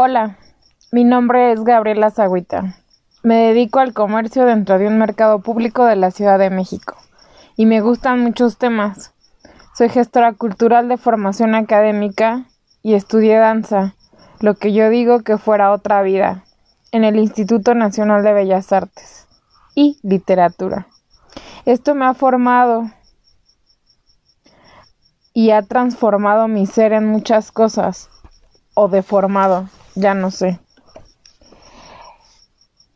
Hola, mi nombre es Gabriela Zagüita. Me dedico al comercio dentro de un mercado público de la Ciudad de México y me gustan muchos temas. Soy gestora cultural de formación académica y estudié danza, lo que yo digo que fuera otra vida, en el Instituto Nacional de Bellas Artes y Literatura. Esto me ha formado y ha transformado mi ser en muchas cosas, o deformado ya no sé.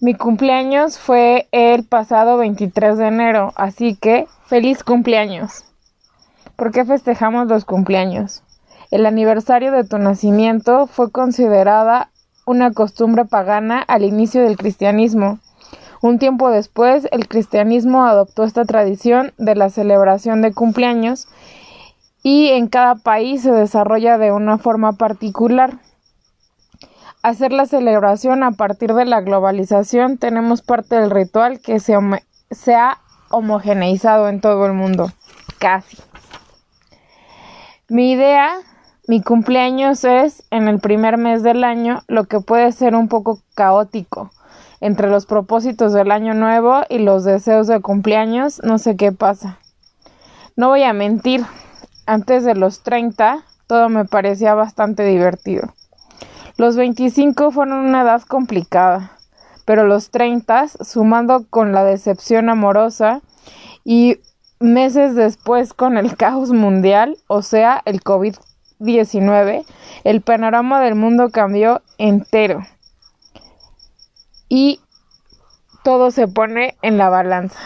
Mi cumpleaños fue el pasado 23 de enero, así que feliz cumpleaños. ¿Por qué festejamos los cumpleaños? El aniversario de tu nacimiento fue considerada una costumbre pagana al inicio del cristianismo. Un tiempo después, el cristianismo adoptó esta tradición de la celebración de cumpleaños y en cada país se desarrolla de una forma particular hacer la celebración a partir de la globalización tenemos parte del ritual que se, ha homogeneizado en todo el mundo, casi. Mi idea, mi cumpleaños es en el primer mes del año, lo que puede ser un poco caótico. Entre los propósitos del año nuevo y los deseos de cumpleaños, no sé qué pasa. No voy a mentir, antes de los 30 todo me parecía bastante divertido. Los 25 fueron una edad complicada, pero los 30, sumando con la decepción amorosa y meses después con el caos mundial, o sea, el COVID-19, el panorama del mundo cambió entero. Y todo se pone en la balanza.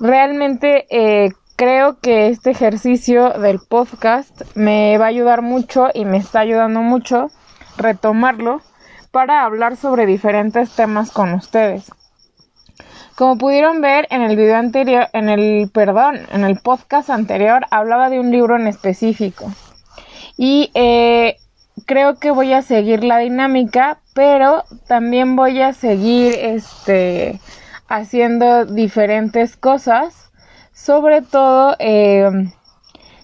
Realmente eh, creo que este ejercicio del podcast me va a ayudar mucho y me está ayudando mucho retomarlo para hablar sobre diferentes temas con ustedes. Como pudieron ver en el video anterior, en el perdón, en el podcast anterior hablaba de un libro en específico y eh, creo que voy a seguir la dinámica, pero también voy a seguir este haciendo diferentes cosas sobre todo eh,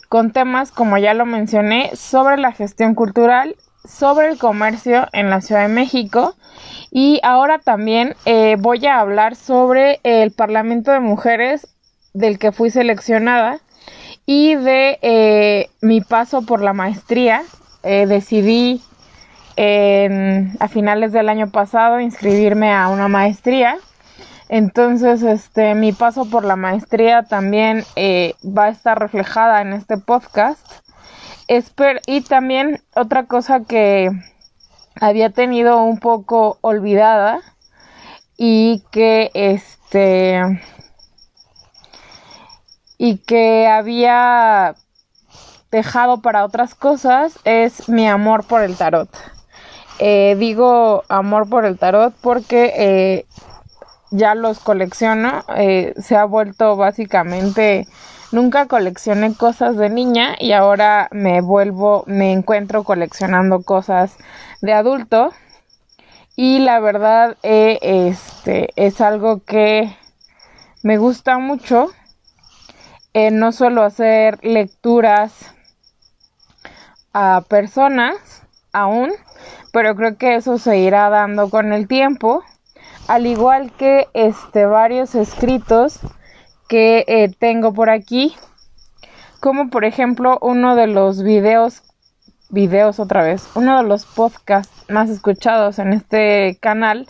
con temas, como ya lo mencioné, sobre la gestión cultural, sobre el comercio en la Ciudad de México y ahora también eh, voy a hablar sobre el Parlamento de Mujeres del que fui seleccionada y de eh, mi paso por la maestría. decidí a finales del año pasado inscribirme a una maestría entonces, este, mi paso por la maestría también eh, va a estar reflejada en este podcast. y también otra cosa que había tenido un poco olvidada y que este y que había dejado para otras cosas es mi amor por el tarot. Eh, digo amor por el tarot porque eh, ya los colecciono. Eh, se ha vuelto básicamente. Nunca coleccioné cosas de niña y ahora me vuelvo, me encuentro coleccionando cosas de adulto. Y la verdad, eh, este es algo que me gusta mucho. Eh, no suelo hacer lecturas a personas aún, pero creo que eso se irá dando con el tiempo al igual que este varios escritos que eh, tengo por aquí como por ejemplo uno de los videos videos otra vez uno de los podcasts más escuchados en este canal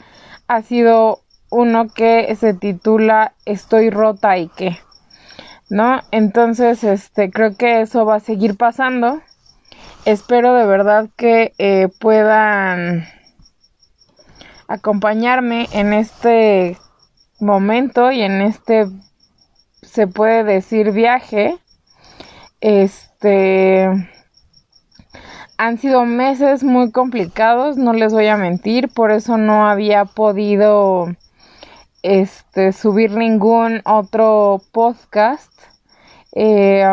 ha sido uno que se titula Estoy rota y qué ¿no? Entonces, este, creo que eso va a seguir pasando. Espero de verdad que eh, puedan acompañarme en este momento y en este se puede decir viaje. Este han sido meses muy complicados no les voy a mentir por eso no había podido este subir ningún otro podcast. Eh,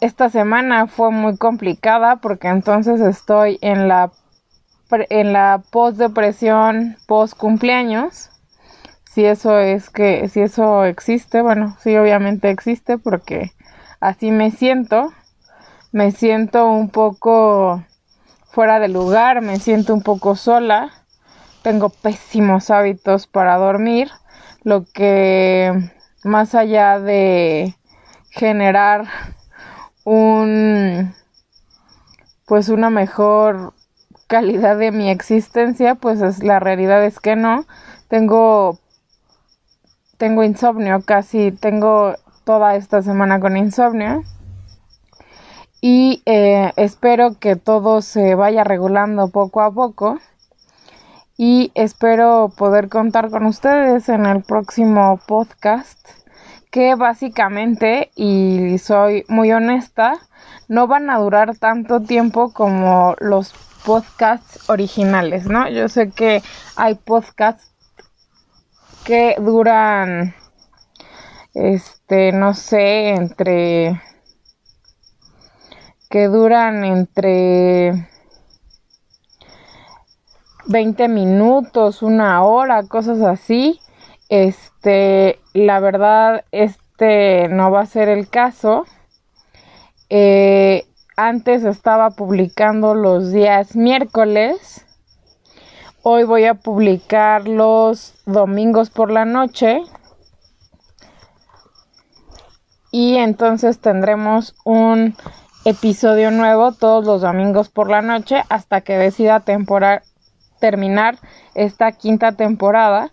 esta semana fue muy complicada porque entonces estoy en la en la post depresión post cumpleaños si eso es que si eso existe bueno sí obviamente existe porque así me siento. Me siento un poco fuera de lugar, me siento un poco sola, tengo pésimos hábitos para dormir, lo que más allá de generar un pues una mejor calidad de mi existencia, pues es, la realidad es que no. Tengo tengo insomnio, casi tengo toda esta semana con insomnio y eh, espero que todo se vaya regulando poco a poco y espero poder contar con ustedes en el próximo podcast que básicamente y soy muy honesta no van a durar tanto tiempo como los podcasts originales, ¿no? Yo sé que hay podcasts que duran este no sé entre que duran entre 20 minutos, una hora, cosas así. Este, la verdad, este no va a ser el caso. Eh, antes estaba publicando los días miércoles. Hoy voy a publicar los domingos por la noche. Y entonces tendremos un episodio nuevo todos los domingos por la noche hasta que decida terminar esta quinta temporada.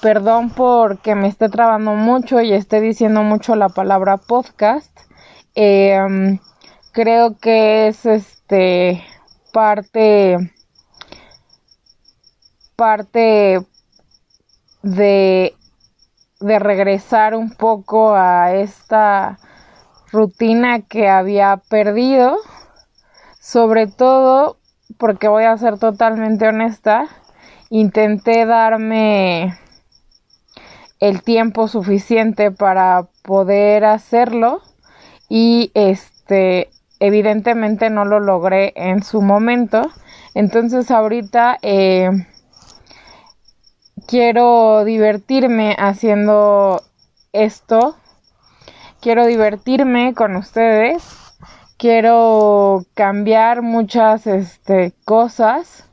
Perdón porque me esté trabando mucho y esté diciendo mucho la palabra podcast. Em, creo que es este parte parte de de regresar un poco a esta rutina que había perdido, sobre todo porque voy a ser totalmente honesta, intenté darme el tiempo suficiente para poder hacerlo y este evidentemente no lo logré en su momento. Entonces ahorita eh, quiero divertirme haciendo esto. Quiero divertirme con ustedes, quiero cambiar muchas este, cosas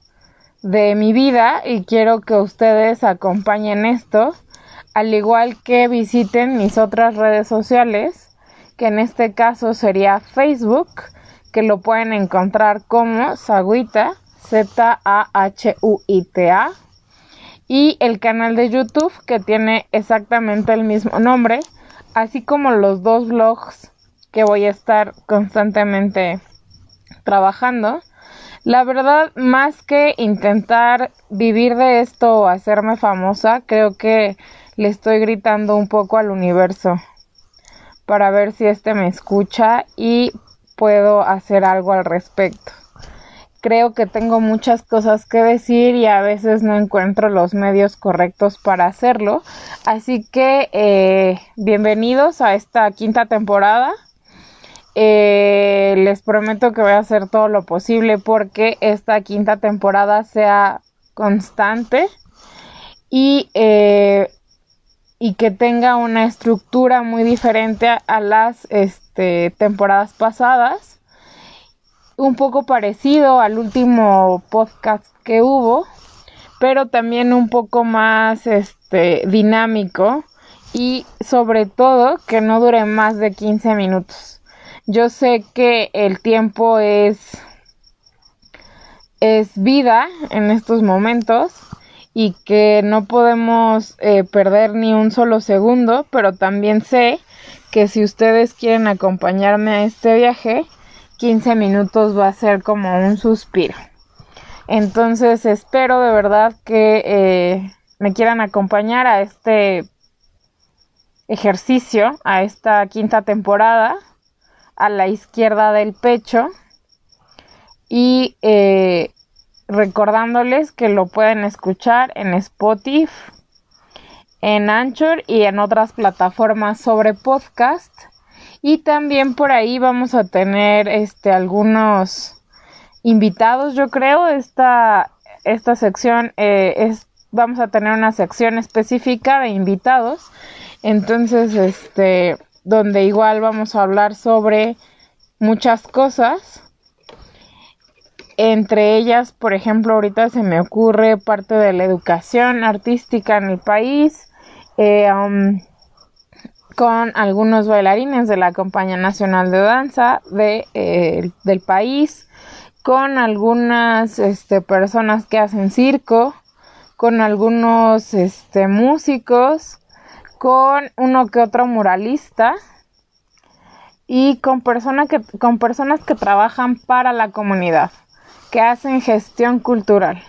de mi vida y quiero que ustedes acompañen esto, al igual que visiten mis otras redes sociales, que en este caso sería Facebook, que lo pueden encontrar como Zaguita, Z-A-H-U-I-T-A, y el canal de YouTube que tiene exactamente el mismo nombre, así como los dos blogs que voy a estar constantemente trabajando. La verdad, más que intentar vivir de esto o hacerme famosa, creo que le estoy gritando un poco al universo para ver si este me escucha y puedo hacer algo al respecto creo que tengo muchas cosas que decir y a veces no encuentro los medios correctos para hacerlo. Así que eh, bienvenidos a esta quinta temporada. Eh, les prometo que voy a hacer todo lo posible porque esta quinta temporada sea constante y, eh, y que tenga una estructura muy diferente a, las este, temporadas pasadas un poco parecido al último podcast que hubo, pero también un poco más este dinámico y sobre todo que no dure más de 15 minutos. Yo sé que el tiempo es es vida en estos momentos y que no podemos eh, perder ni un solo segundo, pero también sé que si ustedes quieren acompañarme a este viaje, 15 minutos va a ser como un suspiro. Entonces espero de verdad que eh, me quieran acompañar a este ejercicio, a esta quinta temporada, a la izquierda del pecho y eh, recordándoles que lo pueden escuchar en Spotify, en Anchor y en otras plataformas sobre podcast y también por ahí vamos a tener este algunos invitados, yo creo. Esta, esta sección eh, es, vamos a tener una sección específica de invitados. Entonces, este, donde igual vamos a hablar sobre muchas cosas. Entre ellas, por ejemplo, ahorita se me ocurre parte de la educación artística en el país, eh, um, con algunos bailarines de la Compañía Nacional de Danza de, eh, del país, con algunas este, personas que hacen circo, con algunos este, músicos, con uno que otro muralista y con, que, con personas que trabajan para la comunidad, que hacen gestión cultural,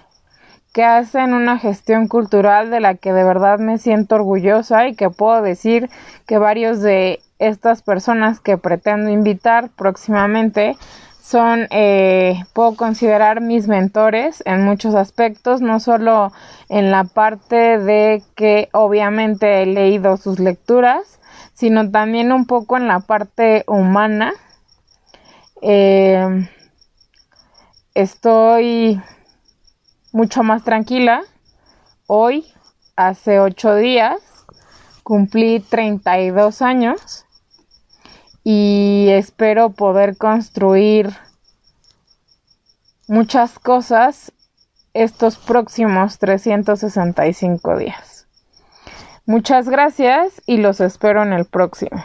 que hacen una gestión cultural de la que de verdad me siento orgullosa y que puedo decir que varios de estas personas que pretendo invitar próximamente son, eh, puedo considerar mis mentores en muchos aspectos, no solo en la parte de que obviamente he leído sus lecturas, sino también un poco en la parte humana. Eh, estoy mucho más tranquila. Hoy, hace ocho días, cumplí 32 años y espero poder construir muchas cosas estos próximos 365 días. Muchas gracias y los espero en el próximo.